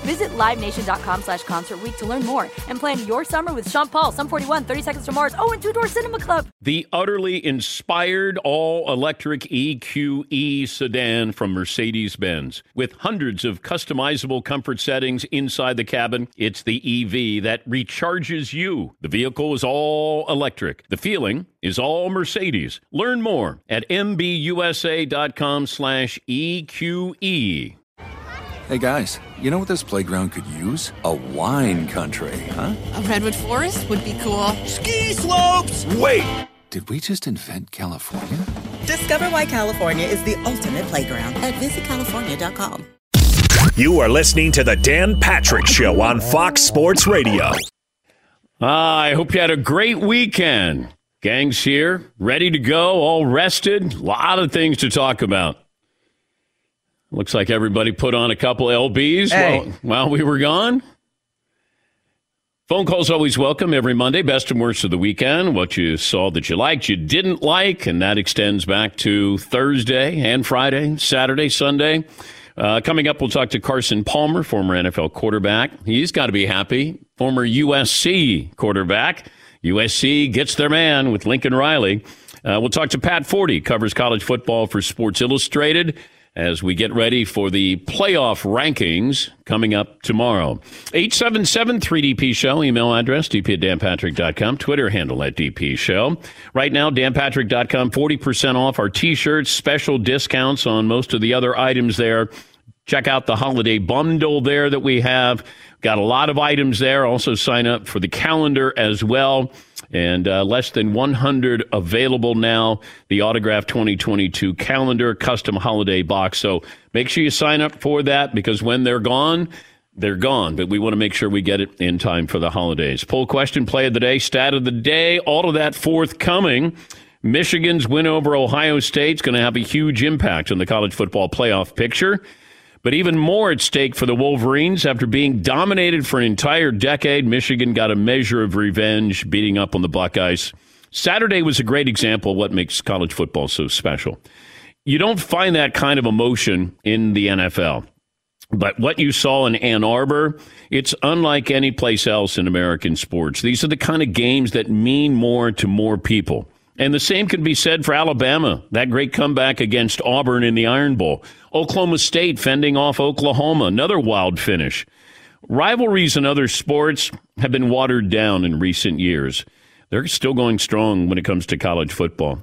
Visit LiveNation.com slash Concert to learn more and plan your summer with Sean Paul, Sum 41, 30 Seconds to Mars, oh, and Two Door Cinema Club. The utterly inspired all-electric EQE sedan from Mercedes-Benz. With hundreds of customizable comfort settings inside the cabin, it's the EV that recharges you. The vehicle is all electric. The feeling is all Mercedes. Learn more at mbusa.com slash EQE. Hey guys, you know what this playground could use? A wine country, huh? A redwood forest would be cool. Ski slopes! Wait! Did we just invent California? Discover why California is the ultimate playground at visitcalifornia.com. You are listening to the Dan Patrick Show on Fox Sports Radio. Ah, I hope you had a great weekend. Gang's here, ready to go, all rested. A lot of things to talk about. Looks like everybody put on a couple LBs Hey. while, while we were gone. Phone calls always welcome every Monday. Best and worst of the weekend. What you saw that you liked, you didn't like, and that extends back to Thursday and Friday, Saturday, Sunday. Uh, coming up, we'll talk to Carson Palmer, former NFL quarterback. He's got to be happy. Former USC quarterback. USC gets their man with Lincoln Riley. Uh, we'll talk to Pat Forde, covers college football for Sports Illustrated as we get ready for the playoff rankings coming up tomorrow. 877-3DP Show, email address, dp at danpatrick.com, Twitter handle at DP Show. Right now, danpatrick.com, 40% off our t-shirts, special discounts on most of the other items there. Check out the holiday bundle there that we have. Got a lot of items there. Also sign up for the calendar as well. And uh, less than 100 available now. The Autograph 2022 calendar, custom holiday box. So make sure you sign up for that because when they're gone, they're gone. But we want to make sure we get it in time for the holidays. Poll question, play of the day, stat of the day, all of that forthcoming. Michigan's win over Ohio State's going to have a huge impact on the college football playoff picture. But even more at stake for the Wolverines after being dominated for an entire decade. Michigan got a measure of revenge, beating up on the Buckeyes. Saturday was a great example of what makes college football so special. You don't find that kind of emotion in the NFL. But what you saw in Ann Arbor, it's unlike any place else in American sports. These are the kind of games that mean more to more people. And the same can be said for Alabama, that great comeback against Auburn in the Iron Bowl. Oklahoma State fending off Oklahoma, another wild finish. Rivalries in other sports have been watered down in recent years. They're still going strong when it comes to college football.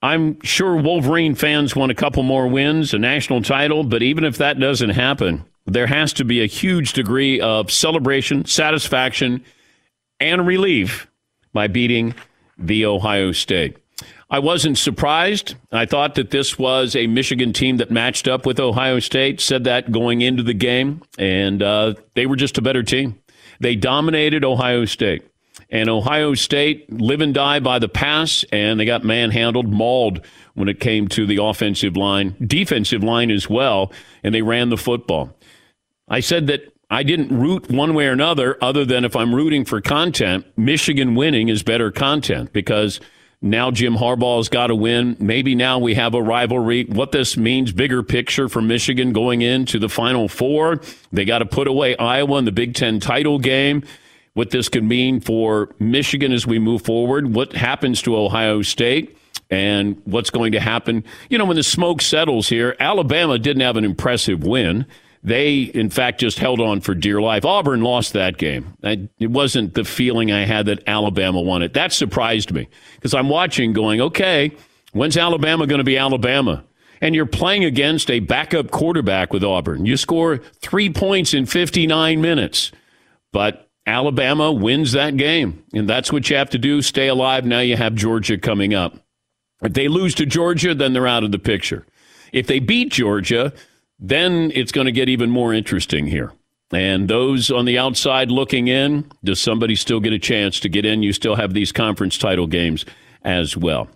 I'm sure Wolverine fans want a couple more wins, a national title, but even if that doesn't happen, there has to be a huge degree of celebration, satisfaction, and relief by beating the Ohio State. I wasn't surprised. I thought that this was a Michigan team that matched up with Ohio State, said that going into the game, and uh, they were just a better team. They dominated Ohio State. And Ohio State live and die by the pass, and they got manhandled, mauled when it came to the offensive line, defensive line as well, and they ran the football. I said that I didn't root one way or another, other than if I'm rooting for content, Michigan winning is better content because now Jim Harbaugh's got to win. Maybe now we have a rivalry. What this means, bigger picture for Michigan going into the Final Four. They got to put away Iowa in the Big Ten title game. What this could mean for Michigan as we move forward. What happens to Ohio State? And what's going to happen? You know, when the smoke settles here, Alabama didn't have an impressive win. They, in fact, just held on for dear life. Auburn lost that game. I, it wasn't the feeling I had that Alabama won it. That surprised me because I'm watching going, okay, when's Alabama going to be Alabama? And you're playing against a backup quarterback with Auburn. You score three points in 59 minutes. But Alabama wins that game. And that's what you have to do. Stay alive. Now you have Georgia coming up. If they lose to Georgia, then they're out of the picture. If they beat Georgia, then it's going to get even more interesting here. And those on the outside looking in, does somebody still get a chance to get in? You still have these conference title games as well.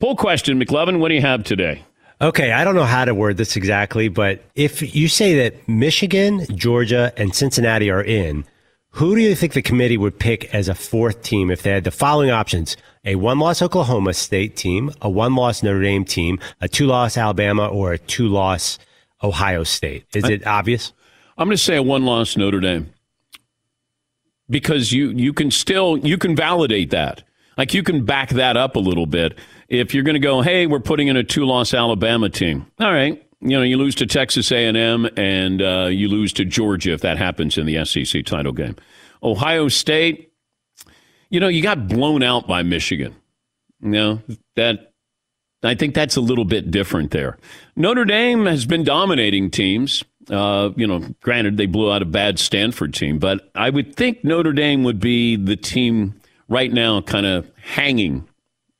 Poll question, McLovin, what do you have today? Okay, I don't know how to word this exactly, but if you say that Michigan, Georgia, and Cincinnati are in, who do you think the committee would pick as a fourth team if they had the following options? A one loss Oklahoma State team, a one loss Notre Dame team, a two loss Alabama, or a two loss Ohio State. Is it obvious? I'm going to say a one loss Notre Dame because you, you can still you can validate that. Like you can back that up a little bit. If you're going to go, hey, we're putting in a two loss Alabama team. All right, you know, you lose to Texas A&M and uh, you lose to Georgia if that happens in the SEC title game. Ohio State, you know, you got blown out by Michigan. You know, that I think that's a little bit different there. Notre Dame has been dominating teams. Uh, you know, granted, they blew out a bad Stanford team, but I would think Notre Dame would be the team right now kind of hanging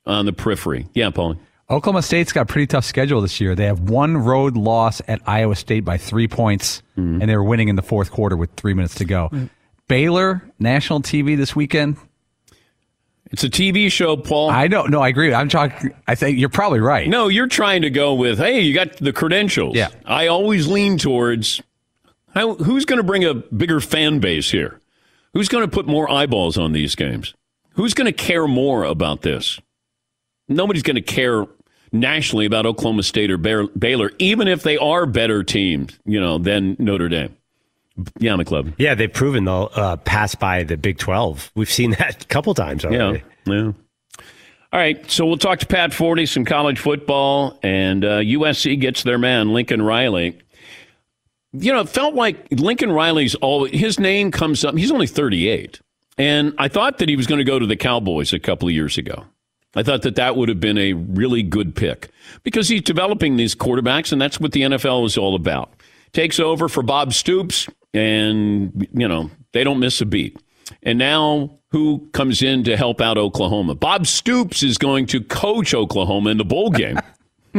on the periphery. Yeah, Paul. Oklahoma State's got a pretty tough schedule this year. They have one road loss at Iowa State by three points, mm. and they were winning in the fourth quarter with three minutes to go. Mm. Baylor, national TV this weekend. It's a TV show, Paul. I don't know. I agree. I'm talking. I think you're probably right. No, you're trying to go with, hey, you got the credentials. Yeah. I always lean towards how, who's going to bring a bigger fan base here? Who's going to put more eyeballs on these games? Who's going to care more about this? Nobody's going to care nationally about Oklahoma State or Baylor, even if they are better teams, you know, than Notre Dame. Yeah, Club, Yeah, they've proven they'll uh, pass by the Big 12. We've seen that a couple times already. Yeah, yeah. All right, so we'll talk to Pat Forde, some college football, and uh, USC gets their man, Lincoln Riley. You know, it felt like Lincoln Riley's all his name comes up. He's only 38. And I thought that he was going to go to the Cowboys a couple of years ago. I thought that that would have been a really good pick because he's developing these quarterbacks, and that's what the NFL is all about. Takes over for Bob Stoops, and, you know, they don't miss a beat. And now who comes in to help out Oklahoma? Bob Stoops is going to coach Oklahoma in the bowl game.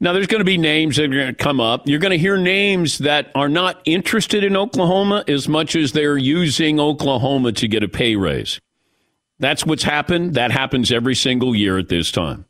now, there's going to be names that are going to come up. You're going to hear names that are not interested in Oklahoma as much as they're using Oklahoma to get a pay raise. That's what's happened. That happens every single year at this time.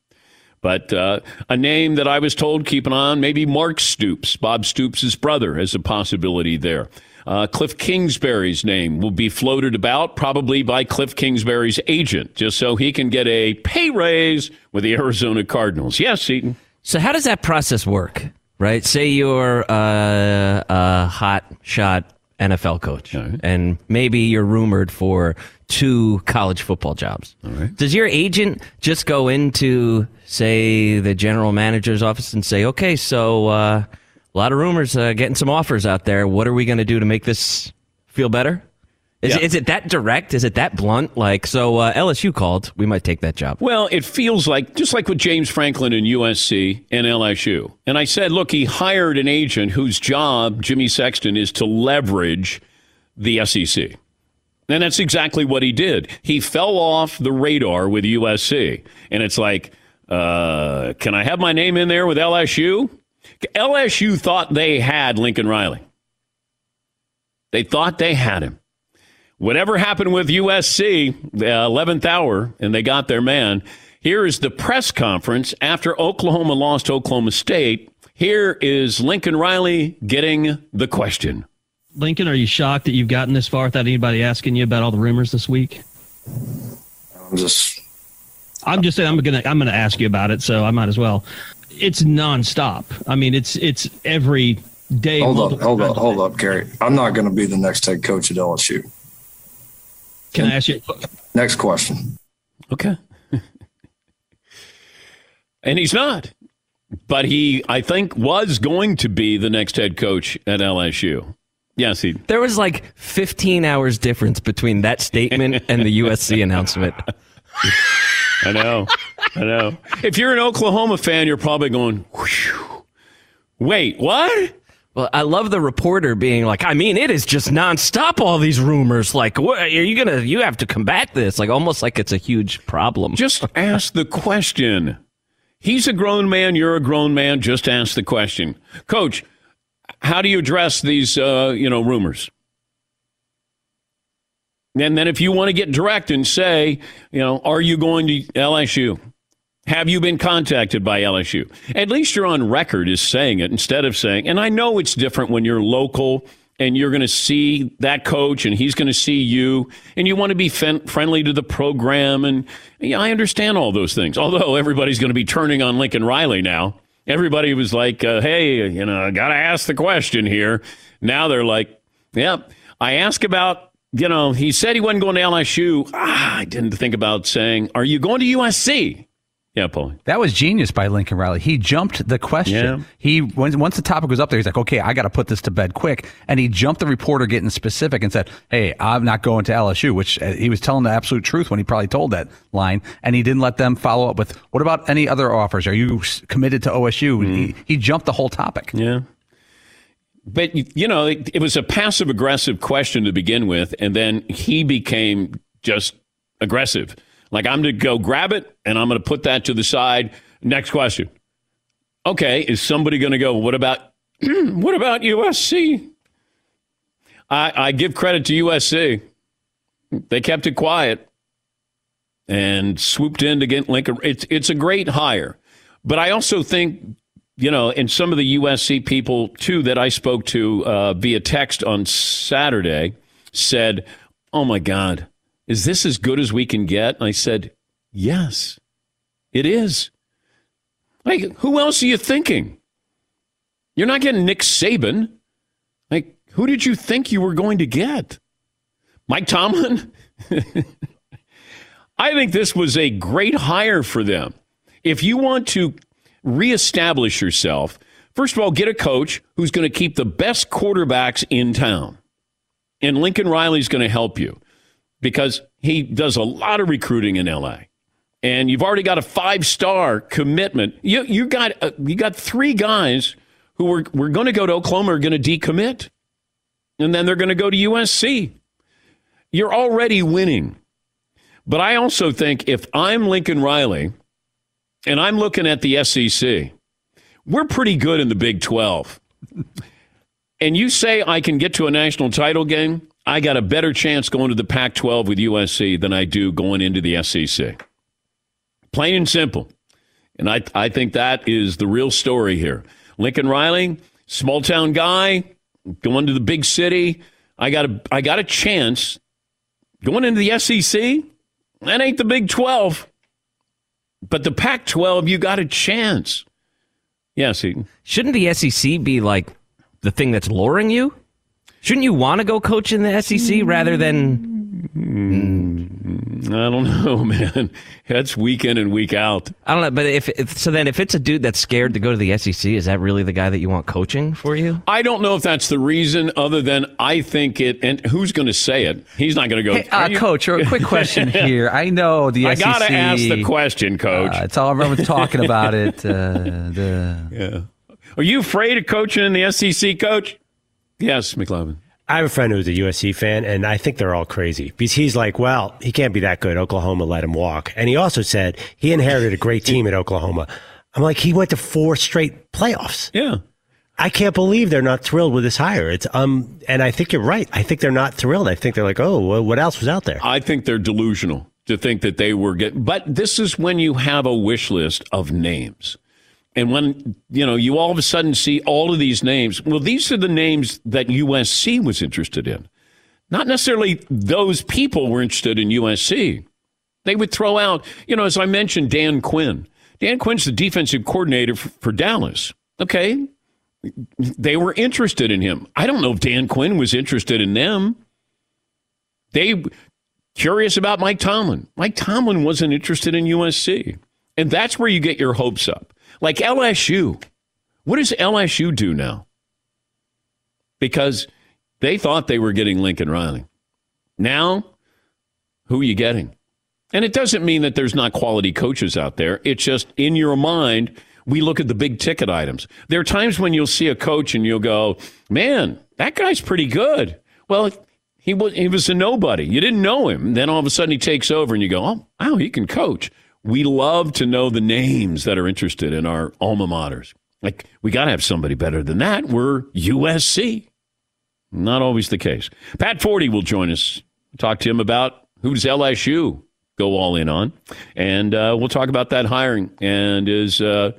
But uh, a name that I was told keep an eye on, maybe Mark Stoops, Bob Stoops' brother, as a possibility there. Uh, Cliff Kingsbury's name will be floated about, probably by Cliff Kingsbury's agent, just so he can get a pay raise with the Arizona Cardinals. Yes, Seton. So, how does that process work? Right? Say you're uh, a hot shot NFL coach, right. and maybe you're rumored for two college football jobs. Does your agent just go into, say, the general manager's office and say, "Okay, so uh, a lot of rumors, uh, getting some offers out there. What are we going to do to make this feel better?" Is, yeah. it, is it that direct? Is it that blunt? Like, so uh, LSU called, we might take that job. Well, it feels like just like with James Franklin and USC and LSU. And I said, look, he hired an agent whose job, Jimmy Sexton, is to leverage the SEC. And that's exactly what he did. He fell off the radar with USC. And it's like, uh, can I have my name in there with LSU? LSU thought they had Lincoln Riley. They thought they had him. Whatever happened with USC, the 11th hour, and they got their man. Here is the press conference after Oklahoma lost Oklahoma State. Here is Lincoln Riley getting the question. Lincoln, are you shocked that you've gotten this far without anybody asking you about all the rumors this week? I'm just. I'm just saying I'm gonna I'm gonna ask you about it, so I might as well. It's nonstop. I mean, it's it's every day. Hold up, hold up, hold up, Gary. I'm not going to be the next head coach at LSU. Can I ask you? Next question. Okay. and he's not. but he, I think, was going to be the next head coach at LSU. Yes, he. There was like 15 hours difference between that statement and the USC announcement. I know. I know. If you're an Oklahoma fan, you're probably going, Whew. wait, what? Well, I love the reporter being like, I mean, it is just nonstop. All these rumors, like, what, are you gonna? You have to combat this, like almost like it's a huge problem. Just ask the question. He's a grown man. You're a grown man. Just ask the question, Coach. How do you address these, uh, you know, rumors? And then if you want to get direct and say, you know, are you going to LSU? Have you been contacted by LSU? At least you're on record as saying it instead of saying, and I know it's different when you're local and you're going to see that coach and he's going to see you and you want to be friendly to the program. And yeah, I understand all those things. Although everybody's going to be turning on Lincoln Riley now. Everybody was like, uh, hey, you know, I got to ask the question here. Now they're like, yep, I ask about you know, he said he wasn't going to LSU. Ah, I didn't think about saying, "Are you going to USC?" Yeah, Paul. That was genius by Lincoln Riley. He jumped the question. Yeah. He once once the topic was up there, he's like, "Okay, I got to put this to bed quick." And he jumped the reporter getting specific and said, "Hey, I'm not going to LSU," which uh, he was telling the absolute truth when he probably told that line, and he didn't let them follow up with, "What about any other offers? Are you committed to OSU?" He, he jumped the whole topic. Yeah. But, you know, it, it was a passive aggressive question to begin with, and then he became just aggressive. Like, I'm going to go grab it, and I'm going to put that to the side. Next question. Okay, is somebody going to go, what about, what about USC? I, I give credit to USC. They kept it quiet and swooped in to get Lincoln. It's, it's a great hire. But I also think you know, and some of the USC people too that I spoke to uh, via text on Saturday said, "Oh my God, is this as good as we can get?" And I said, "Yes, it is." Like, who else are you thinking? You're not getting Nick Saban. Like, who did you think you were going to get? Mike Tomlin? I think this was a great hire for them. If you want to reestablish yourself, first of all, get a coach who's going to keep the best quarterbacks in town. And Lincoln Riley's going to help you because he does a lot of recruiting in LA. And you've already got a five-star commitment. You you got uh, you got three guys who were were going to go to Oklahoma are going to decommit. And then they're going to go to USC. You're already winning. But I also think if I'm Lincoln Riley, and I'm looking at the SEC. We're pretty good in the Big 12. and you say I can get to a national title game, I got a better chance going to the Pac 12 with USC than I do going into the SEC. Plain and simple. And I, I think that is the real story here. Lincoln Riley, small town guy, going to the big city. I got a, I got a chance going into the SEC. That ain't the Big 12. But the Pac 12, you got a chance. Yes, Eaton. Shouldn't the SEC be like the thing that's luring you? Shouldn't you want to go coach in the SEC rather than? I don't know, man. That's week in and week out. I don't know, but if, if so, then if it's a dude that's scared to go to the SEC, is that really the guy that you want coaching for you? I don't know if that's the reason, other than I think it. And who's going to say it? He's not going to go. Hey, uh, Coach, a quick question here. I know the SEC. I SEC. gotta ask the question, Coach. Uh, it's all everyone's talking about it. Uh, the yeah. Are you afraid of coaching in the SEC, Coach? Yes, McLovin. I have a friend who's a USC fan, and I think they're all crazy because he's like, well, he can't be that good. Oklahoma let him walk. And he also said he inherited a great team at Oklahoma. I'm like, he went to four straight playoffs. Yeah. I can't believe they're not thrilled with this hire. It's um, and I think you're right. I think they're not thrilled. I think they're like, oh, well, what else was out there? I think they're delusional to think that they were getting. But this is when you have a wish list of names. And when, you know, you all of a sudden see all of these names, well, these are the names that USC was interested in. Not necessarily those people were interested in USC. They would throw out, you know, as I mentioned, Dan Quinn. Dan Quinn's the defensive coordinator for, for Dallas. Okay. They were interested in him. I don't know if Dan Quinn was interested in them. They curious about Mike Tomlin. Mike Tomlin wasn't interested in USC. And that's where you get your hopes up. Like LSU. What does LSU do now? Because they thought they were getting Lincoln Riley. Now, who are you getting? And it doesn't mean that there's not quality coaches out there. It's just in your mind, we look at the big ticket items. There are times when you'll see a coach and you'll go, man, that guy's pretty good. Well, he was, he was a nobody. You didn't know him. Then all of a sudden he takes over and you go, oh, wow, he can coach. We love to know the names that are interested in our alma maters. Like, we got to have somebody better than that. We're USC. Not always the case. Pat Forde will join us. Talk to him about who's LSU go all in on. And uh, we'll talk about that hiring. And is uh,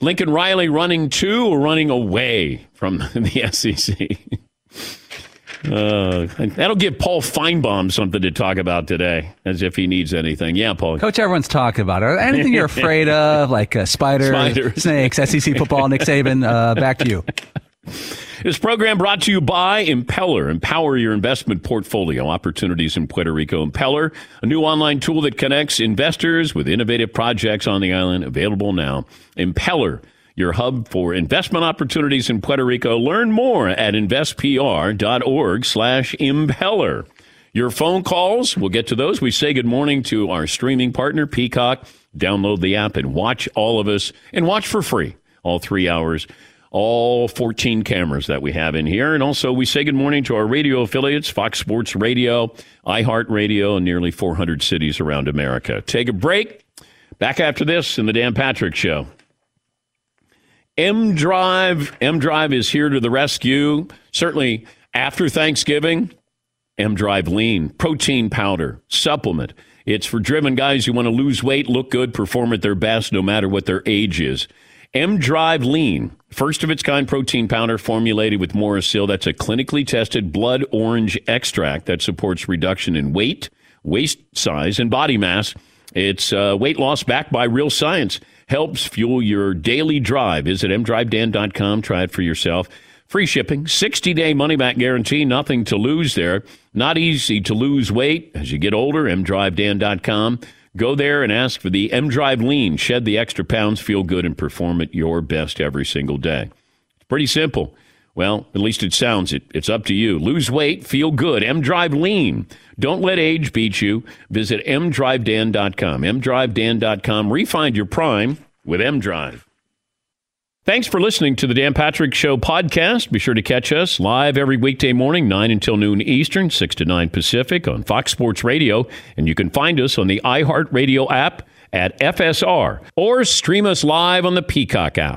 Lincoln Riley running to or running away from the SEC? Uh, that'll give Paul Finebaum something to talk about today, as if he needs anything. Yeah, Paul. Coach, everyone's talking about it. Anything you're afraid of, like uh, spiders, Spiders. snakes, SEC football, Nick Saban, uh, back to you. This program brought to you by Impeller. Empower your investment portfolio. Opportunities in Puerto Rico. Impeller, a new online tool that connects investors with innovative projects on the island. Available now. Impeller, your hub for investment opportunities in Puerto Rico. Learn more at investpr.org slash impeller. Your phone calls, we'll get to those. We say good morning to our streaming partner, Peacock. Download the app and watch all of us and watch for free all three hours all 14 cameras that we have in here. And also, we say good morning to our radio affiliates Fox Sports Radio, iHeartRadio, and nearly 400 cities around America. Take a break. Back after this in the Dan Patrick Show. M Drive, M Drive is here to the rescue. Certainly after Thanksgiving, M Drive Lean, protein powder, supplement. It's for driven guys who want to lose weight, look good, perform at their best, no matter what their age is. M Drive Lean, first of its kind protein powder formulated with Morosil. That's a clinically tested blood orange extract that supports reduction in weight, waist size, and body mass. It's uh, weight loss backed by real science. Helps fuel your daily drive. Visit mdrivedan.com. Try it for yourself. Free shipping, 60 day money back guarantee, nothing to lose there. Not easy to lose weight as you get older. mdrivedan.com. Go there and ask for the M Drive Lean. Shed the extra pounds, feel good, and perform at your best every single day. It's pretty simple. Well, at least it sounds it. It's up to you. Lose weight, feel good. M Drive Lean. Don't let age beat you. Visit mdrivedan.com. mdrivedan.com. Refind your prime with M Drive. Thanks for listening to the Dan Patrick Show podcast. Be sure to catch us live every weekday morning, 9 until noon Eastern, 6 to 9 Pacific on Fox Sports Radio. And you can find us on the iHeartRadio app at FSR or stream us live on the Peacock app.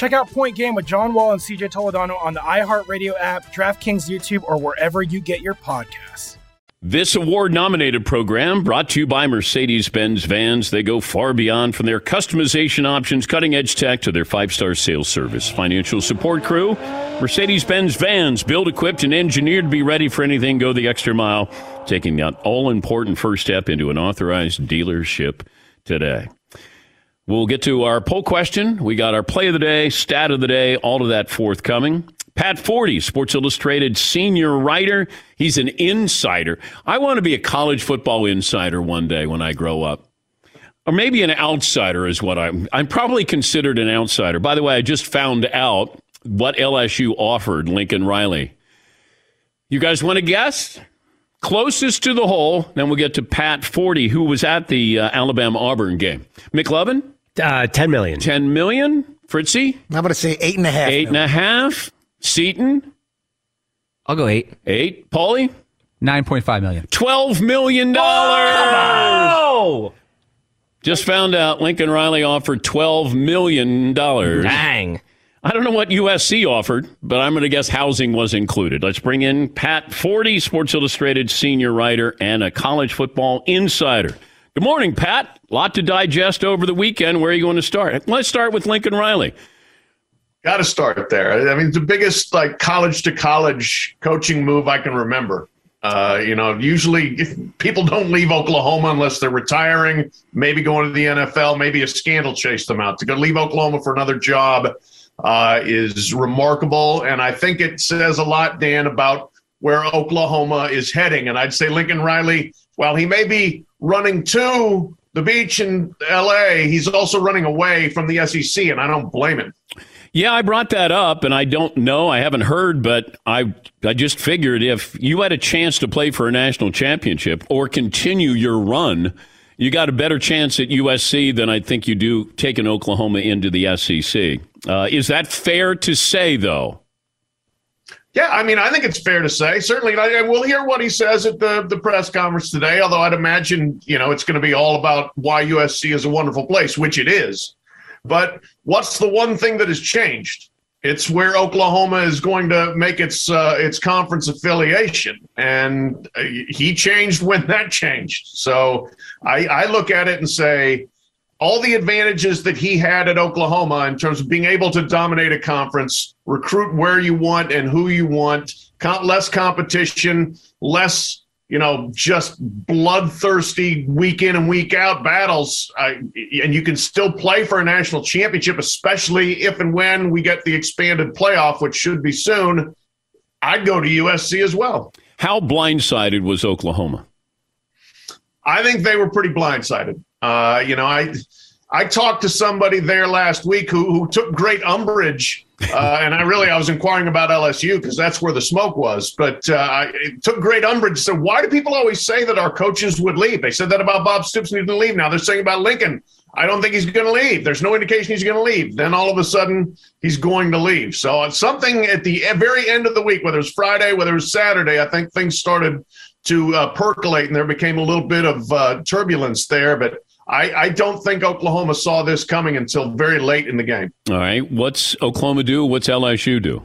Check out Point Game with John Wall and CJ Toledano on the iHeartRadio app, DraftKings YouTube, or wherever you get your podcasts. This award nominated program brought to you by Mercedes Benz Vans. They go far beyond from their customization options, cutting edge tech to their five star sales service. Financial support crew, Mercedes Benz Vans, built, equipped, and engineered to be ready for anything. Go the extra mile, taking that all important first step into an authorized dealership today. We'll get to our poll question. We got our play of the day, stat of the day, all of that forthcoming. Pat Forde, Sports Illustrated senior writer. He's an insider. I want to be a college football insider one day when I grow up. Or maybe an outsider is what I'm. I'm probably considered an outsider. By the way, I just found out what LSU offered Lincoln Riley. You guys want to guess? Closest to the hole. Then we'll get to Pat Forde, who was at the uh, Alabama Auburn game. McLovin? Uh, 10 million. 10 million. Fritzy? I'm going to say eight and a half. Eight and a half. Seton? I'll go eight. Eight. Paulie? 9.5 million. $12 million. Oh! Just found out Lincoln Riley offered $12 million. Dang. I don't know what USC offered, but I'm going to guess housing was included. Let's bring in Pat Forde, Sports Illustrated senior writer and a college football insider. Good morning, Pat. A Lot to digest over the weekend. Where are you going to start? Let's start with Lincoln Riley. Got to start there. I mean, the biggest like college to college coaching move I can remember. Uh, you know, usually people don't leave Oklahoma unless they're retiring, maybe going to the NFL, maybe a scandal chased them out. To go leave Oklahoma for another job uh, is remarkable, and I think it says a lot, Dan, about where Oklahoma is heading. And I'd say Lincoln Riley, while he may be running to the beach in L.A., he's also running away from the SEC, and I don't blame him. Yeah, I brought that up, and I don't know. I haven't heard, but I I just figured if you had a chance to play for a national championship or continue your run, you got a better chance at USC than I think you do taking Oklahoma into the SEC. Uh, is that fair to say, though? Yeah, I mean, I think it's fair to say. Certainly, I, we'll hear what he says at the, the press conference today. Although I'd imagine, you know, it's going to be all about why USC is a wonderful place, which it is. But what's the one thing that has changed? It's where Oklahoma is going to make its uh, its conference affiliation, and uh, he changed when that changed. So I, I look at it and say, all the advantages that he had at Oklahoma in terms of being able to dominate a conference, recruit where you want and who you want, less competition, less you know just bloodthirsty week in and week out battles, uh, and you can still play for a national championship, especially if and when we get the expanded playoff, which should be soon. I'd go to USC as well. How blindsided was Oklahoma? I think they were pretty blindsided. Uh, you know, I I talked to somebody there last week who who took great umbrage, uh, and I really I was inquiring about LSU because that's where the smoke was. But uh, it took great umbrage. So why do people always say that our coaches would leave? They said that about Bob Stoops and he didn't leave. Now they're saying about Lincoln. I don't think he's going to leave. There's no indication he's going to leave. Then all of a sudden he's going to leave. So something at the very end of the week, whether it's Friday, whether it's Saturday, I think things started to uh, percolate and there became a little bit of uh, turbulence there. But I, I, don't think Oklahoma saw this coming until very late in the game. All right. What's Oklahoma do? What's LSU do?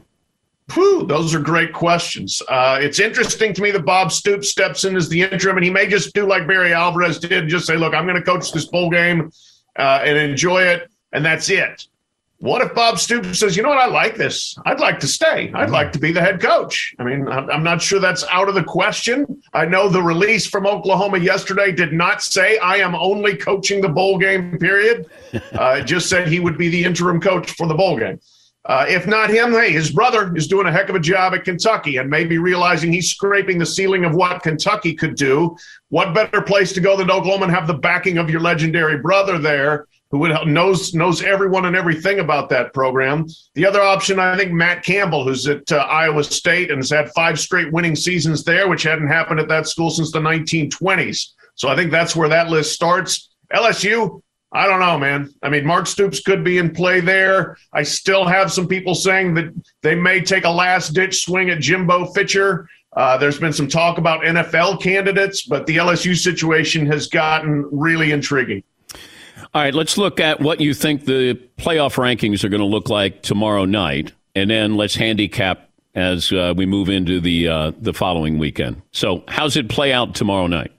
Whew, those are great questions. Uh, it's interesting to me that Bob Stoops steps in as the interim, and he may just do like Barry Alvarez did and just say, Look, I'm going to coach this bowl game uh, and enjoy it, and that's it. What if Bob Stoops says, you know what, I like this. I'd like to stay. I'd like to be the head coach. I mean, I'm not sure that's out of the question. I know the release from Oklahoma yesterday did not say I am only coaching the bowl game, period. Uh, it just said he would be the interim coach for the bowl game. Uh, if not him, hey, his brother is doing a heck of a job at Kentucky and maybe realizing he's scraping the ceiling of what Kentucky could do. What better place to go than Oklahoma and have the backing of your legendary brother there? Who knows knows everyone and everything about that program. The other option, I think, Matt Campbell, who's at uh, Iowa State and has had five straight winning seasons there, which hadn't happened at that school since the 1920s. So I think that's where that list starts. LSU, I don't know, man. I mean, Mark Stoops could be in play there. I still have some people saying that they may take a last ditch swing at Jimbo Fisher. Uh, there's been some talk about NFL candidates, but the LSU situation has gotten really intriguing. All right, let's look at what you think the playoff rankings are going to look like tomorrow night, and then let's handicap as uh, we move into the uh, the following weekend. So, how's it play out tomorrow night?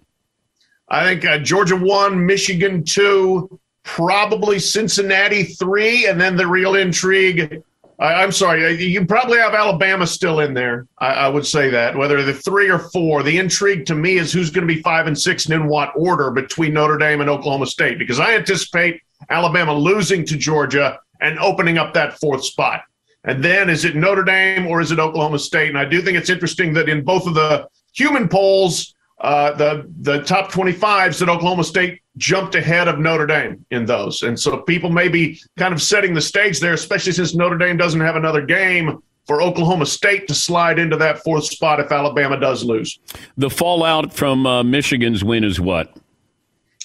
I think uh, Georgia one, Michigan two, probably Cincinnati three, and then the real intrigue. I, am sorry, uh, you probably have Alabama still in there. I, I, would say that whether the three or four. The intrigue to me is who's going to be five and six and in what order between Notre Dame and Oklahoma State, because I anticipate Alabama losing to Georgia and opening up that fourth spot. And then is it Notre Dame or is it Oklahoma State? And I do think it's interesting that in both of the human polls, uh, the the top 25s that Oklahoma State jumped ahead of Notre Dame in those. And so people may be kind of setting the stage there, especially since Notre Dame doesn't have another game for Oklahoma State to slide into that fourth spot if Alabama does lose. The fallout from uh, Michigan's win is what?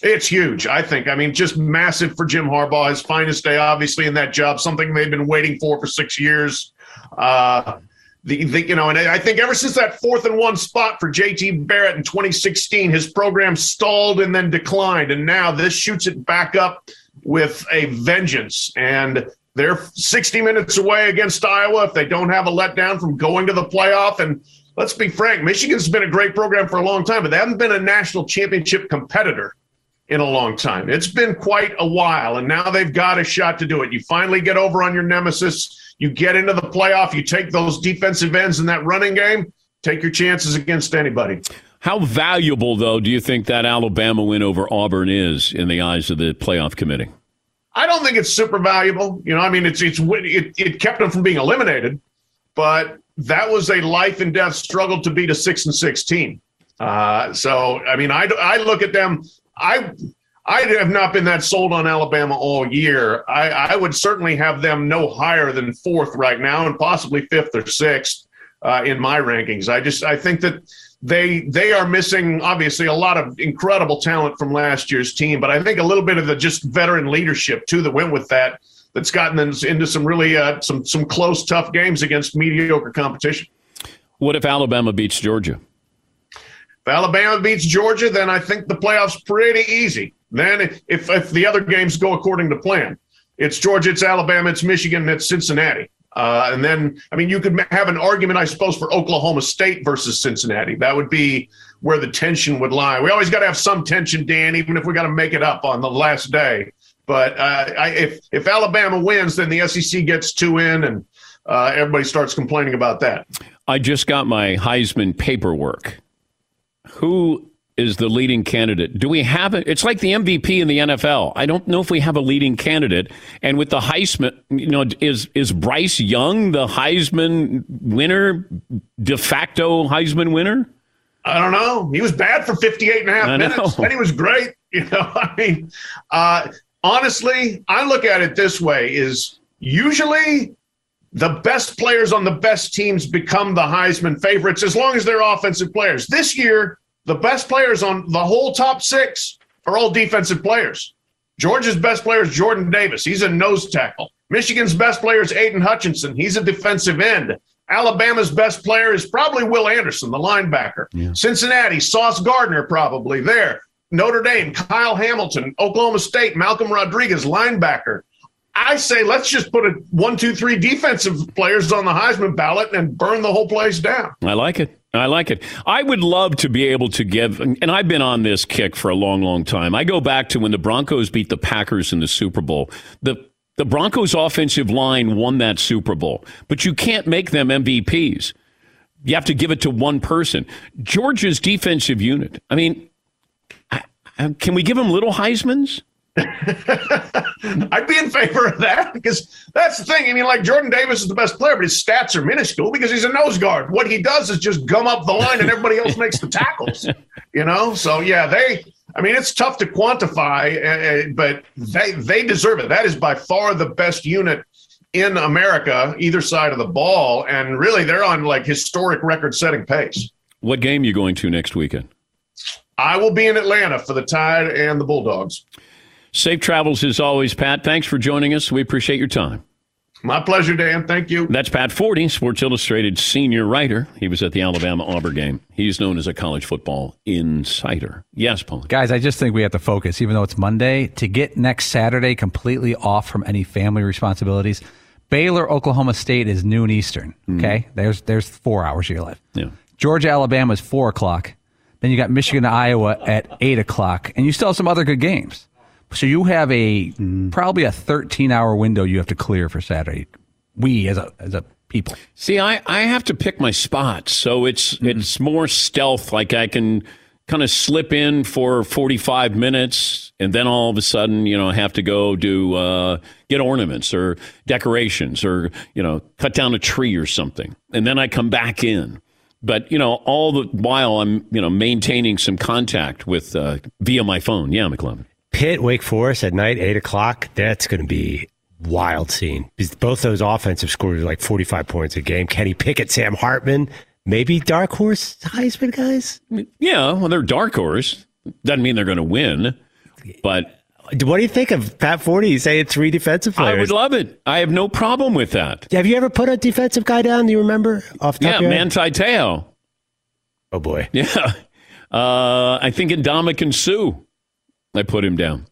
It's huge, I think. I mean, just massive for Jim Harbaugh. His finest day, obviously, in that job, something they've been waiting for for six years. Uh, the, the, you know, and I think ever since that fourth and one spot for JT Barrett in 2016, his program stalled and then declined, and now this shoots it back up with a vengeance. And they're 60 minutes away against Iowa if they don't have a letdown from going to the playoff. And let's be frank, Michigan's been a great program for a long time, but they haven't been a national championship competitor in a long time. It's been quite a while, and now they've got a shot to do it. You finally get over on your nemesis you get into the playoff, you take those defensive ends in that running game, take your chances against anybody. How valuable, though, do you think that Alabama win over Auburn is in the eyes of the playoff committee? I don't think it's super valuable. You know, I mean, it's it's it, it kept them from being eliminated, but that was a life and death struggle to beat a six and sixteen. Uh, so, I mean, I I look at them. I I have not been that sold on Alabama all year. I, I, would certainly have them no higher than fourth right now, and possibly fifth or sixth uh, in my rankings. I just I think that they they are missing obviously a lot of incredible talent from last year's team, but I think a little bit of the just veteran leadership too that went with that. That's gotten them into some really uh, some some close, tough games against mediocre competition. What if Alabama beats Georgia? If Alabama beats Georgia, then I think the playoffs pretty easy. Then, if, if the other games go according to plan, it's Georgia, it's Alabama, it's Michigan, it's Cincinnati. Uh, and then, I mean, you could have an argument, I suppose, for Oklahoma State versus Cincinnati. That would be where the tension would lie. We always got to have some tension, Dan, even if we got to make it up on the last day. But uh, I, if if Alabama wins, then the SEC gets two in, and uh, everybody starts complaining about that. I just got my Heisman paperwork. Who is the leading candidate. Do we have it? It's like the MVP in the NFL. I don't know if we have a leading candidate. And with the Heisman, you know, is is Bryce Young the Heisman winner, de facto Heisman winner? I don't know. He was bad for 58 and a half I minutes. Know. And he was great. You know, I mean, uh, honestly, I look at it this way is usually the best players on the best teams become the Heisman favorites as long as they're offensive players. This year, the best players on the whole top six are all defensive players. Georgia's best player is Jordan Davis. He's a nose tackle. Michigan's best player is Aidan Hutchinson. He's a defensive end. Alabama's best player is probably Will Anderson, the linebacker. Yeah. Cincinnati, Sauce Gardner, probably there. Notre Dame, Kyle Hamilton. Oklahoma State, Malcolm Rodriguez, linebacker. I say let's just put a one, two, three defensive players on the Heisman ballot and burn the whole place down. I like it. I like it. I would love to be able to give, and I've been on this kick for a long, long time. I go back to when the Broncos beat the Packers in the Super Bowl. The the Broncos offensive line won that Super Bowl, but you can't make them MVPs. You have to give it to one person. Georgia's defensive unit. I mean, can we give them little Heisman's? I'd be in favor of that because that's the thing. I mean, like Jordan Davis is the best player, but his stats are minuscule because he's a nose guard. What he does is just gum up the line and everybody else makes the tackles, you know? So, yeah, they, I mean, it's tough to quantify, uh, but they, they deserve it. That is by far the best unit in America, either side of the ball. And really, they're on like historic record setting pace. What game you going to next weekend? I will be in Atlanta for the Tide and the Bulldogs. Safe travels as always, Pat. Thanks for joining us. We appreciate your time. My pleasure, Dan. Thank you. That's Pat Forde, Sports Illustrated senior writer. He was at the Alabama Auburn game. He's known as a college football insider. Yes, Paul. Guys, I just think we have to focus, even though it's Monday, to get next Saturday completely off from any family responsibilities. Baylor, Oklahoma State is noon Eastern. Mm-hmm. Okay, there's there's four hours of your life. Yeah. Georgia, Alabama is four o'clock. Then you got Michigan, Iowa at eight o'clock, and you still have some other good games. So you have a probably a 13 hour window you have to clear for Saturday. We as a as a people. See, I, I have to pick my spots, so it's it's more stealth. Like I can kind of slip in for forty five minutes, and then all of a sudden, you know, have to go do uh, get ornaments or decorations, or you know, cut down a tree or something, and then I come back in. But you know, all the while I'm you know maintaining some contact with uh, via my phone. Yeah, McLovin. Pitt, Wake Forest at night, eight o'clock. That's going to be wild scene. Because Both those offensive scores like forty-five points a game. Kenny Pickett, Sam Hartman, maybe dark horse Heisman guys. Yeah, well, they're dark horse. Doesn't mean they're going to win, but what do you think of Pat Forde? You say it's three defensive players. I would love it. I have no problem with that. Have you ever put a defensive guy down? Do you remember off the top Yeah, of your head? Manti Te'o. Oh boy. Yeah. Uh, I think in Ndamukong Suh, I put him down.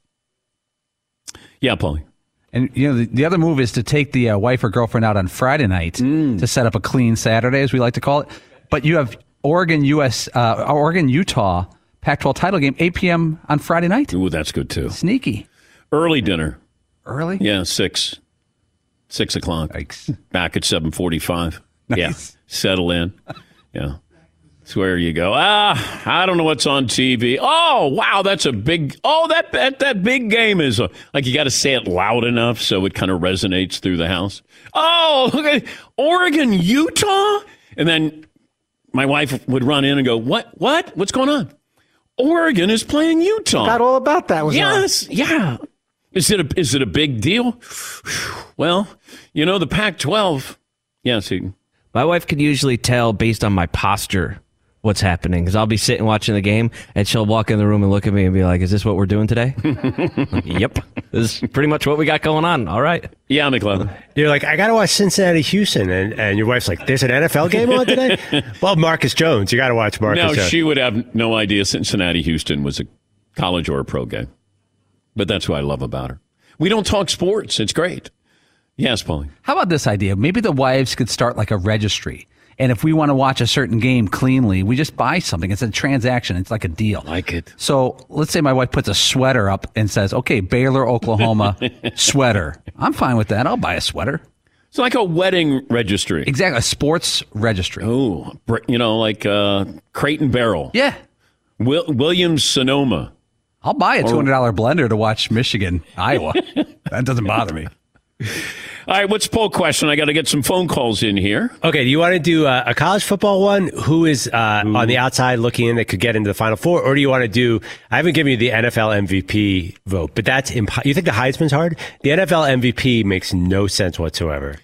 Yeah, Paulie. And you know the, the other move is to take the uh, wife or girlfriend out on Friday night to set up a clean Saturday, as we like to call it. But you have Oregon, US, uh, Oregon, Utah, Pac-12 title game, 8 p.m. on Friday night. Ooh, that's good too. Sneaky. Early dinner. Early? Yeah, six. Six o'clock. Yikes. Back at seven forty-five. Yeah, settle in. Yeah, it's where you go. Ah, I don't know what's on TV. Oh, wow, that's a big. Oh, that that, that big game is a, like you got to say it loud enough so it kind of resonates through the house. Oh, look at Oregon, Utah, and then my wife would run in and go, "What? What? What's going on?" Oregon is playing Utah. Forgot all about that. Was yes, yeah. Is it a is it a big deal? Well, you know the Pac-12. Yeah, see, My wife can usually tell based on my posture what's happening because I'll be sitting watching the game and she'll walk in the room and look at me and be like, "Is this what we're doing today?" Like, yep, this is pretty much what we got going on. All right. Yeah, McLovin. You're like, I got to watch Cincinnati, Houston, and, and your wife's like, there's an NFL game on today. well, Marcus Jones, you got to watch Marcus. no, Jones. she would have no idea Cincinnati Houston was a college or a pro game. But that's what I love about her. We don't talk sports. It's great. Yes, Paulie. How about this idea? Maybe the wives could start like a registry. And if we want to watch a certain game cleanly, we just buy something. It's a transaction. It's like a deal. Like it. So let's say my wife puts a sweater up and says, okay, Baylor, Oklahoma sweater. I'm fine with that. I'll buy a sweater. It's like a wedding registry. Exactly. A sports registry. Oh, you know, like uh, Crate and Barrel. Yeah. Will- Williams Sonoma. I'll buy a $200 blender to watch Michigan, Iowa. that doesn't bother me. All right, what's the poll question? I got to get some phone calls in here. Okay, do you want to do uh, a college football one? Who is uh, on the outside looking in that could get into the Final Four, or do you want to do? I haven't given you the NFL MVP vote, but that's imp- you think the Heisman's hard? The NFL MVP makes no sense whatsoever.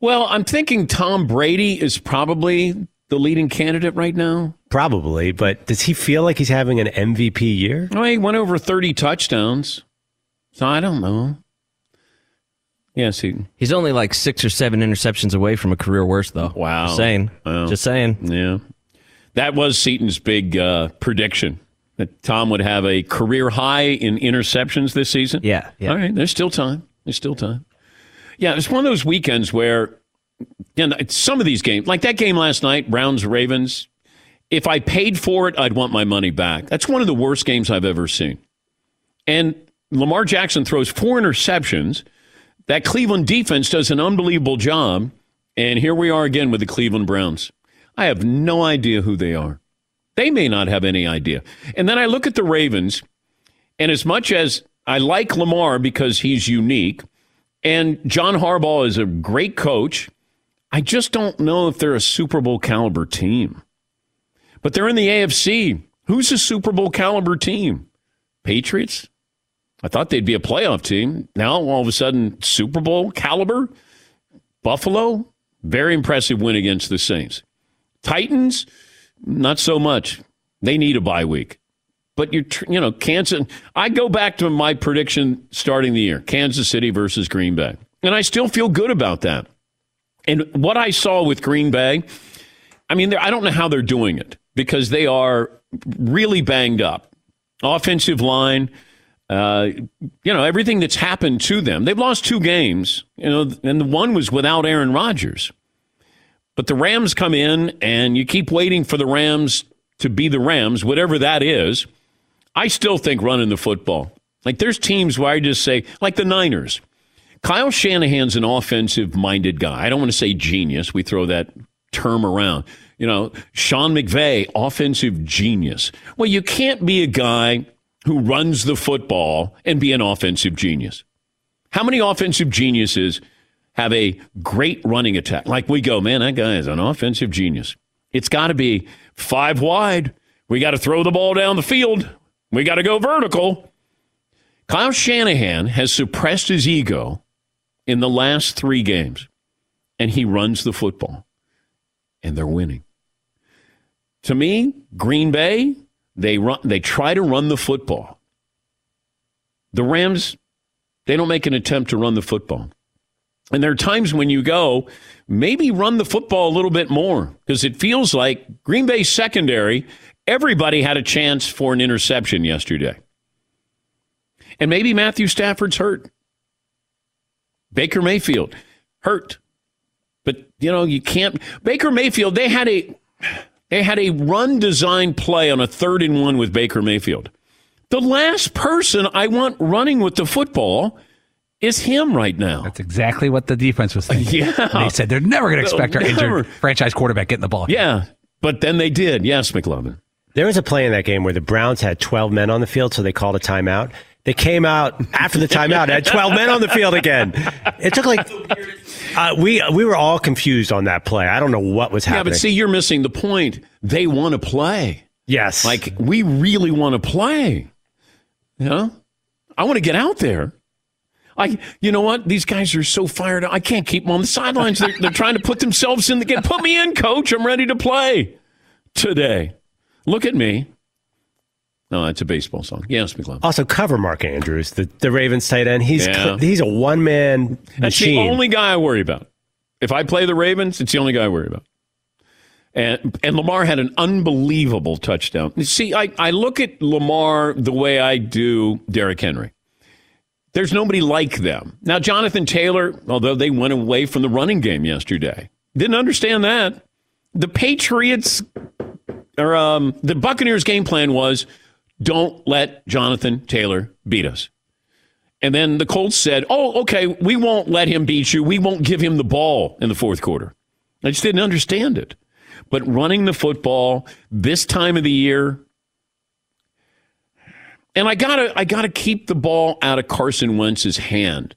Well, I'm thinking Tom Brady is probably the leading candidate right now. Probably, but does he feel like he's having an MVP year? Oh, he went over 30 touchdowns. So I don't know. Yes, he. He's only like six or seven interceptions away from a career worst, though. Wow. Just saying. Wow. Just saying. Yeah. That was Seton's big uh, prediction that Tom would have a career high in interceptions this season. Yeah. yeah. All right. There's still time. There's still time. Yeah. It's one of those weekends where you know, some of these games, like that game last night, Browns Ravens, if I paid for it, I'd want my money back. That's one of the worst games I've ever seen. And Lamar Jackson throws four interceptions. That Cleveland defense does an unbelievable job. And here we are again with the Cleveland Browns. I have no idea who they are. They may not have any idea. And then I look at the Ravens, and as much as I like Lamar because he's unique, and John Harbaugh is a great coach, I just don't know if they're a Super Bowl caliber team. But they're in the AFC. Who's a Super Bowl caliber team? Patriots? I thought they'd be a playoff team. Now, all of a sudden, Super Bowl caliber? Buffalo? Very impressive win against the Saints. Titans? Not so much. They need a bye week. But you're, you know Kansas. I go back to my prediction starting the year: Kansas City versus Green Bay, and I still feel good about that. And what I saw with Green Bay, I mean, I don't know how they're doing it because they are really banged up. Offensive line, uh, you know, everything that's happened to them. They've lost two games, you know, and the one was without Aaron Rodgers. But the Rams come in, and you keep waiting for the Rams to be the Rams, whatever that is. I still think running the football. Like there's teams where I just say, like the Niners. Kyle Shanahan's an offensive minded guy. I don't want to say genius. We throw that term around. You know, Sean McVay, offensive genius. Well, you can't be a guy who runs the football and be an offensive genius. How many offensive geniuses have a great running attack? Like we go, man, that guy is an offensive genius. It's got to be five wide. We got to throw the ball down the field. We got to go vertical. Kyle Shanahan has suppressed his ego in the last three games, and he runs the football, and they're winning. To me, Green Bay, they run, they try to run the football. The Rams, they don't make an attempt to run the football. And there are times when you go, maybe run the football a little bit more because it feels like Green Bay secondary, everybody had a chance for an interception yesterday. And maybe Matthew Stafford's hurt. Baker Mayfield hurt. But you know, you can't Baker Mayfield, they had a they had a run design play on a third and one with Baker Mayfield. The last person I want running with the football is him right now. That's exactly what the defense was thinking. Yeah. They said they're never going to expect our Never. injured franchise quarterback getting the ball. Yeah, but then they did. Yes, McLovin. There was a play in that game where the Browns had 12 men on the field, so they called a timeout. They came out after the timeout, and had 12 men on the field again. It took like uh, we we were all confused on that play. I don't know what was happening. Yeah, but see, you're missing the point. They want to play. Yes. Like, we really want to play. You know? I want to get out there. I, you know what? These guys are so fired up. I can't keep them on the sidelines. They're, they're trying to put themselves in the game. Put me in, coach. I'm ready to play today. Look at me. No, that's a baseball song. Yes, McLovin. also, cover Mark Andrews, the, the Ravens tight end. He's Yeah. he's a one man That's the only guy I worry about. If I play the Ravens, it's the only guy I worry about. And and Lamar had an unbelievable touchdown. See, I, I look at Lamar the way I do Derrick Henry. There's nobody like them. Now, Jonathan Taylor, although they went away from the running game yesterday, didn't understand that. The Patriots or um, the Buccaneers game plan was don't let Jonathan Taylor beat us. And then the Colts said, "Oh, okay, we won't let him beat you. We won't give him the ball in the fourth quarter." I just didn't understand it. But running the football this time of the year, and I gotta, I gotta keep the ball out of Carson Wentz's hand.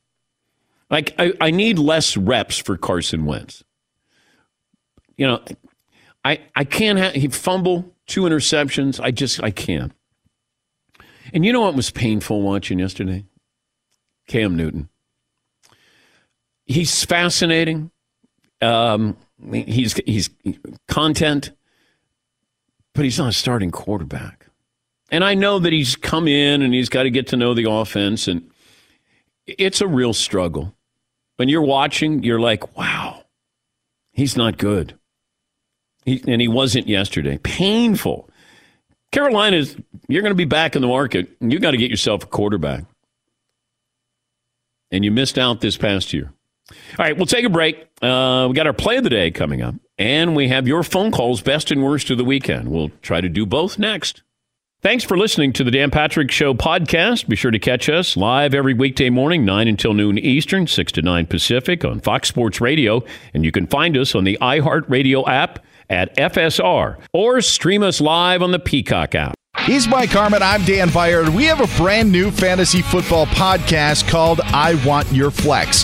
Like I, I need less reps for Carson Wentz. You know, I, I can't have he fumble two interceptions. I just, I can't. And you know what was painful watching yesterday? Cam Newton. He's fascinating. Um, he's he's content, but he's not a starting quarterback. And I know that he's come in and he's got to get to know the offense, and it's a real struggle. When you're watching, you're like, "Wow, he's not good," he, and he wasn't yesterday. Painful. Carolina's, you're going to be back in the market, you got to get yourself a quarterback. And you missed out this past year. All right, we'll take a break. Uh, we got our play of the day coming up, and we have your phone calls, best and worst of the weekend. We'll try to do both next. Thanks for listening to the Dan Patrick Show podcast. Be sure to catch us live every weekday morning, 9 until noon Eastern, 6 to 9 Pacific on Fox Sports Radio. And you can find us on the iHeartRadio app at FSR or stream us live on the Peacock app. He's Mike Harmon. I'm Dan Beyer. We have a brand new fantasy football podcast called I Want Your Flex.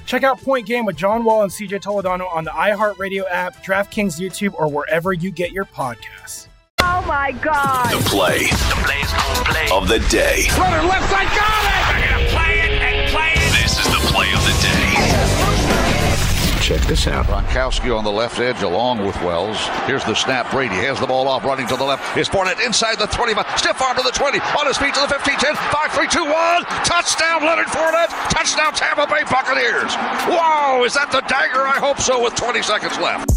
Check out Point Game with John Wall and CJ Toledano on the iHeartRadio app, DraftKings YouTube, or wherever you get your podcasts. Oh my God. The play. The play's gonna play. Of the day. Runner left side, got it! Check this out. Gronkowski on the left edge along with Wells. Here's the snap. Brady has the ball off, running to the left. Is Fournette inside the 25. Stiff arm to the 20. On his feet to the 15, 10, 5, 3, 2, 1. Touchdown, Leonard Fournette. Touchdown, Tampa Bay Buccaneers. Wow, is that the dagger? I hope so with 20 seconds left.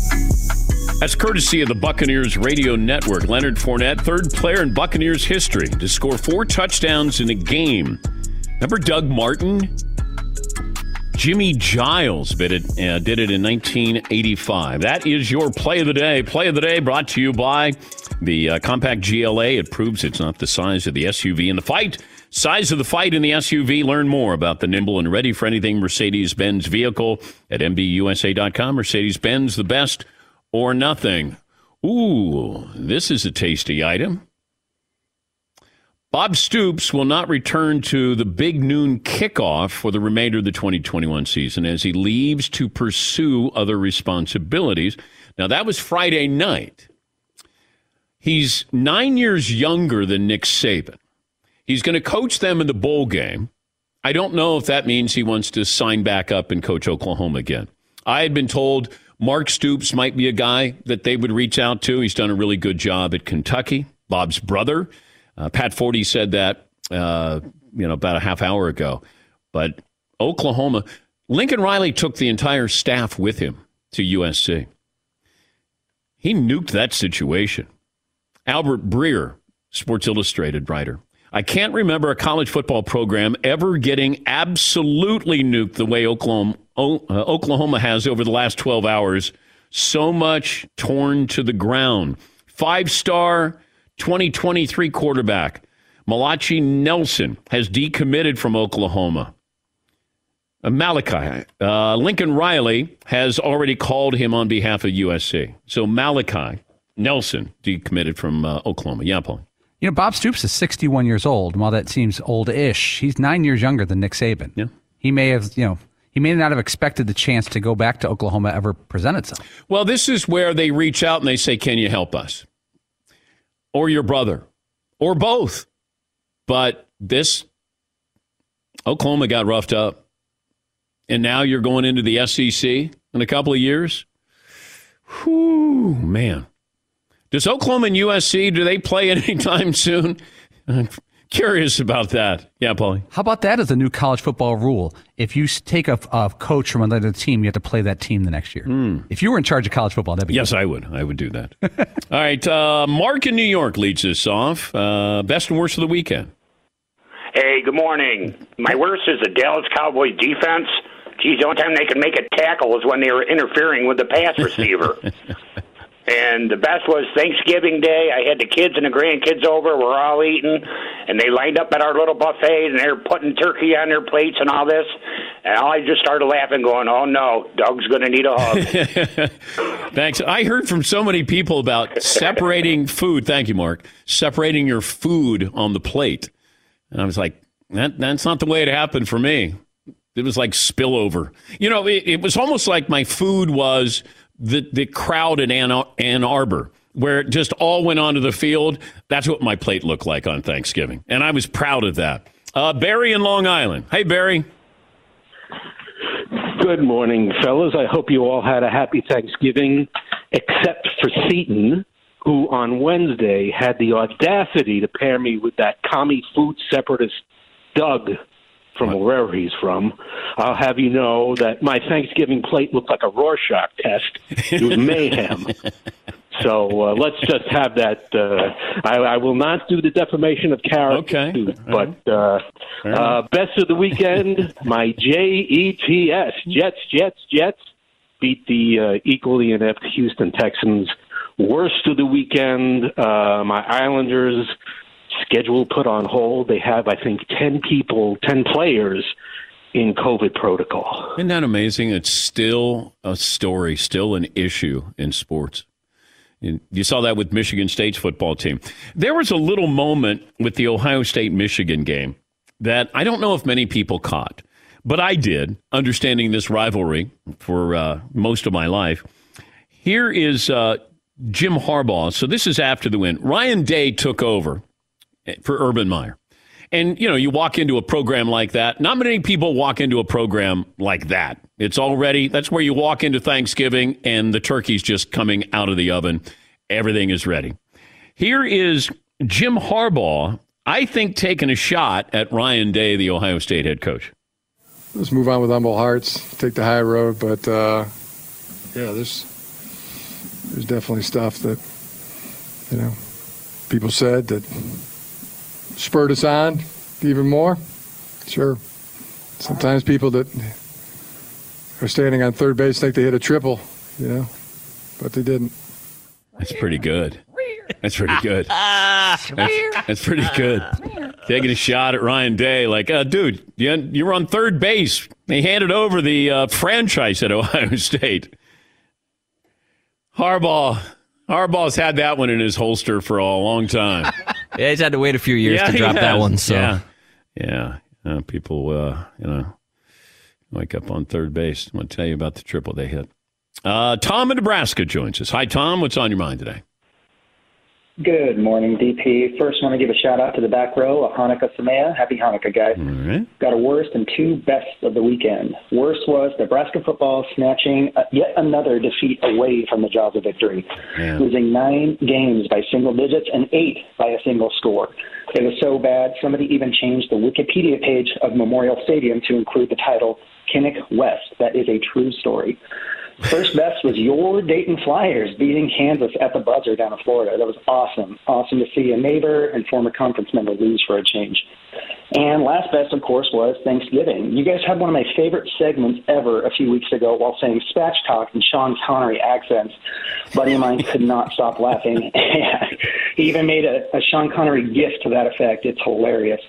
That's courtesy of the Buccaneers radio network. Leonard Fournette, third player in Buccaneers history to score four touchdowns in a game. Remember Doug Martin? Jimmy Giles did it, uh, did it in 1985. That is your play of the day. Play of the day brought to you by the uh, compact GLA. It proves it's not the size of the SUV in the fight. Size of the fight in the SUV. Learn more about the nimble and ready for anything Mercedes Benz vehicle at MBUSA.com. Mercedes Benz, the best or nothing. Ooh, this is a tasty item. Bob Stoops will not return to the big noon kickoff for the remainder of the 2021 season as he leaves to pursue other responsibilities. Now, that was Friday night. He's nine years younger than Nick Saban. He's going to coach them in the bowl game. I don't know if that means he wants to sign back up and coach Oklahoma again. I had been told Mark Stoops might be a guy that they would reach out to. He's done a really good job at Kentucky. Bob's brother, uh, Pat Forde, said that uh, you know about a half hour ago. But Oklahoma, Lincoln Riley took the entire staff with him to USC. He nuked that situation. Albert Breer, Sports Illustrated writer. I can't remember a college football program ever getting absolutely nuked the way Oklahoma, O- uh, Oklahoma has over the last 12 hours. So much torn to the ground. Five star 2023 quarterback Malachi Nelson has decommitted from Oklahoma. Uh, Malachi. Uh, Lincoln Riley has already called him on behalf of USC. So Malachi Nelson decommitted from uh, Oklahoma. Yeah, Paul. You know, Bob Stoops is 61 years old. and While that seems old-ish, he's nine years younger than Nick Saban. Yeah. He may have, you know, he may not have expected the chance to go back to Oklahoma ever present itself. Well, this is where they reach out and they say, Can you help us? Or your brother, or both. But this, Oklahoma got roughed up. And now you're going into the SEC in a couple of years? Whew, man. Does Oklahoma and USC, do they play anytime soon? I'm curious about that. Yeah, Paulie. How about that as a new college football rule? If you take a, a coach from another team, you have to play that team the next year. If you were in charge of college football, that'd be Yes, I would. I would do that. All right. Uh, Mark in New York leads us off. Uh, best and worst of the weekend. Hey, good morning. My worst is the Dallas Cowboys defense. Geez, the only time they could make a tackle is when they were interfering with the pass receiver. And the best was Thanksgiving Day. I had the kids and the grandkids over. We're all eating, and they lined up at our little buffet, and they're putting turkey on their plates and all this. And I just started laughing, going, "Oh no, Doug's going to need a hug." Thanks. I heard from so many people about separating food. Thank you, Mark. Separating your food on the plate. And I was like, that, that's not the way it happened for me. It was like spillover. You know, it, it was almost like my food was the, the crowd in Ann, Ann Arbor, where it just all went onto the field. That's what my plate looked like on Thanksgiving. And I was proud of that. Uh, Barry in Long Island. Hey, Barry. Good morning, fellas. I hope you all had a happy Thanksgiving, except for Seton, who on Wednesday had the audacity to pair me with that commie food separatist Doug from wherever he's from. I'll have you know that my Thanksgiving plate looked like a Rorschach test. It was mayhem. So uh, let's just have that. Uh, I, I will not do the defamation of character, okay. but uh, uh, best of the weekend, my J E T S Jets, Jets, Jets beat the uh, equally inept Houston Texans. Worst of the weekend, uh, my Islanders schedule put on hold. They have, I think, ten people, ten players in COVID protocol. Isn't that amazing? It's still a story, still an issue in sports. You saw that with Michigan State's football team. There was a little moment with the Ohio State Michigan game that I don't know if many people caught, but I did, understanding this rivalry for uh, most of my life. Here is uh, Jim Harbaugh. So this is after the win. Ryan Day took over for Urban Meyer. And, you know, you walk into a program like that. Not many people walk into a program like that. It's already, that's where you walk into Thanksgiving and the turkey's just coming out of the oven. Everything is ready. Here is Jim Harbaugh, I think, taking a shot at Ryan Day, the Ohio State head coach. let's move on with humble hearts, take the high road. But uh, yeah, there's there's definitely stuff that you know people said that spurred us on even more. Sure, sometimes people that are standing on third base think they hit a triple, you know, but they didn't. That's pretty good. That's pretty good. That's, that's pretty good. Taking a shot at Ryan Day, like, uh, dude, you, you were on third base. They handed over the uh, franchise at Ohio State. Harbaugh, Harbaugh's had that one in his holster for a long time. Yeah, he's had to wait a few years Yeah, to drop that one. So yeah, yeah. Uh, people, uh, you know, wake up on third base. I'm going to tell you about the triple they hit. Uh, Tom in Nebraska joins us. Hi, Tom. What's on your mind today? Good morning, DP. First, want to give a shout out to the back row, a Hanukkah Sameah. Happy Hanukkah, guys. Right. Got a worst and two best of the weekend. Worst was Nebraska football snatching uh, yet another defeat away from the jaws of victory, Yeah. losing nine games by single digits and eight by a single score. It was so bad, somebody even changed the Wikipedia page of Memorial Stadium to include the title Kinnick West. That is a true story. First best was your Dayton Flyers beating Kansas at the buzzer down in Florida. That was awesome. Awesome to see a neighbor and former conference member lose for a change. And last best, of course, was Thanksgiving. You guys had one of my favorite segments ever a few weeks ago while saying spatch talk in Sean Connery accents. Buddy of mine could not stop laughing. he even made a, a Sean Connery gift to that effect. It's hilarious.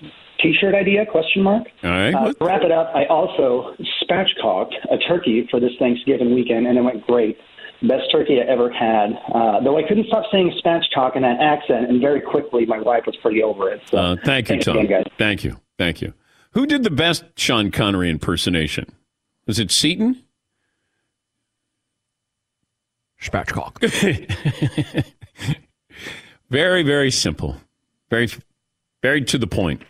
T-shirt idea? Question mark. All right. Uh, to wrap it up, I also spatchcock, a turkey, for this Thanksgiving weekend, and it went great. Best turkey I ever had. Uh, though I couldn't stop saying spatchcock in that accent, and very quickly my wife was pretty over it. So Uh, thank you, Tom. again. Thank you. Thank you. Who did the best Sean Connery impersonation? Was it Seton? Spatchcock. very, very simple. Very, very to the point.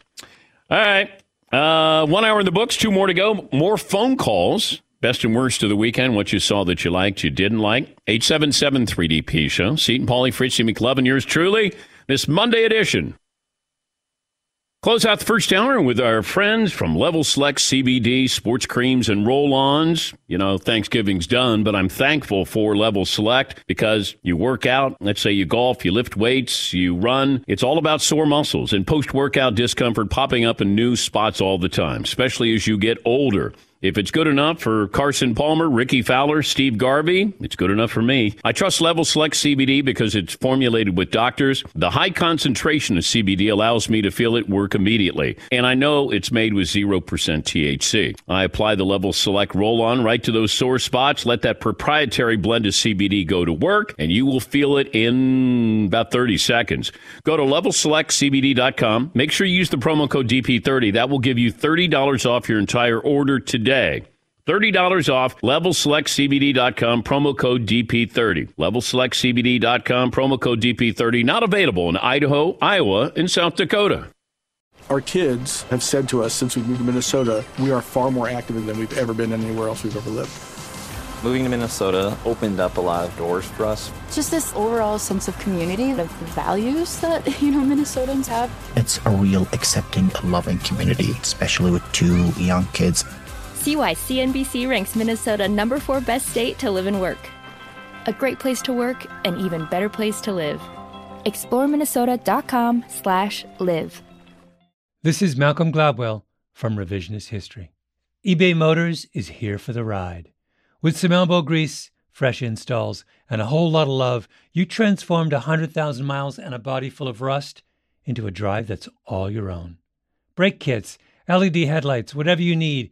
All right. Uh, one hour in the books, two more to go. More phone calls. Best and worst of the weekend. What you saw that you liked, you didn't like. 877 3DP Show. Seton, Paulie, Fritzy McLovin, yours truly. This Monday edition. Close out the first hour with our friends from Level Select CBD, sports creams, and roll ons. You know, Thanksgiving's done, but I'm thankful for Level Select because you work out. Let's say you golf, you lift weights, you run. It's all about sore muscles and post workout discomfort popping up in new spots all the time, especially as you get older. If it's good enough for Carson Palmer, Rickie Fowler, Steve Garvey, it's good enough for me. I trust Level Select CBD because it's formulated with doctors. The high concentration of CBD allows me to feel it work immediately. And I know it's made with 0% THC. I apply the Level Select roll on right to those sore spots. Let that proprietary blend of CBD go to work, and you will feel it in about 30 seconds. Go to levelselectcbd.com. Make sure you use the promo code DP30. That will give you $30 off your entire order today. $30 off levelselectcbd.com promo code DP30. levelselectcbd.com promo code DP30 not available in Idaho, Iowa, and South Dakota. Our kids have said to us since we moved to Minnesota, we are far more active than we've ever been anywhere else we've ever lived. Moving to Minnesota opened up a lot of doors for us. Just this overall sense of community, of the values that, you know, Minnesotans have. It's a real accepting, loving community, especially with two young kids. See why CNBC ranks Minnesota number four best state to live and work. A great place to work, an even better place to live. ExploreMinnesota.com slash live. This is Malcolm Gladwell from Revisionist History. eBay Motors is here for the ride. With some elbow grease, fresh installs, and a whole lot of love, you transformed 100,000 miles and a body full of rust into a drive that's all your own. Brake kits, LED headlights, whatever you need,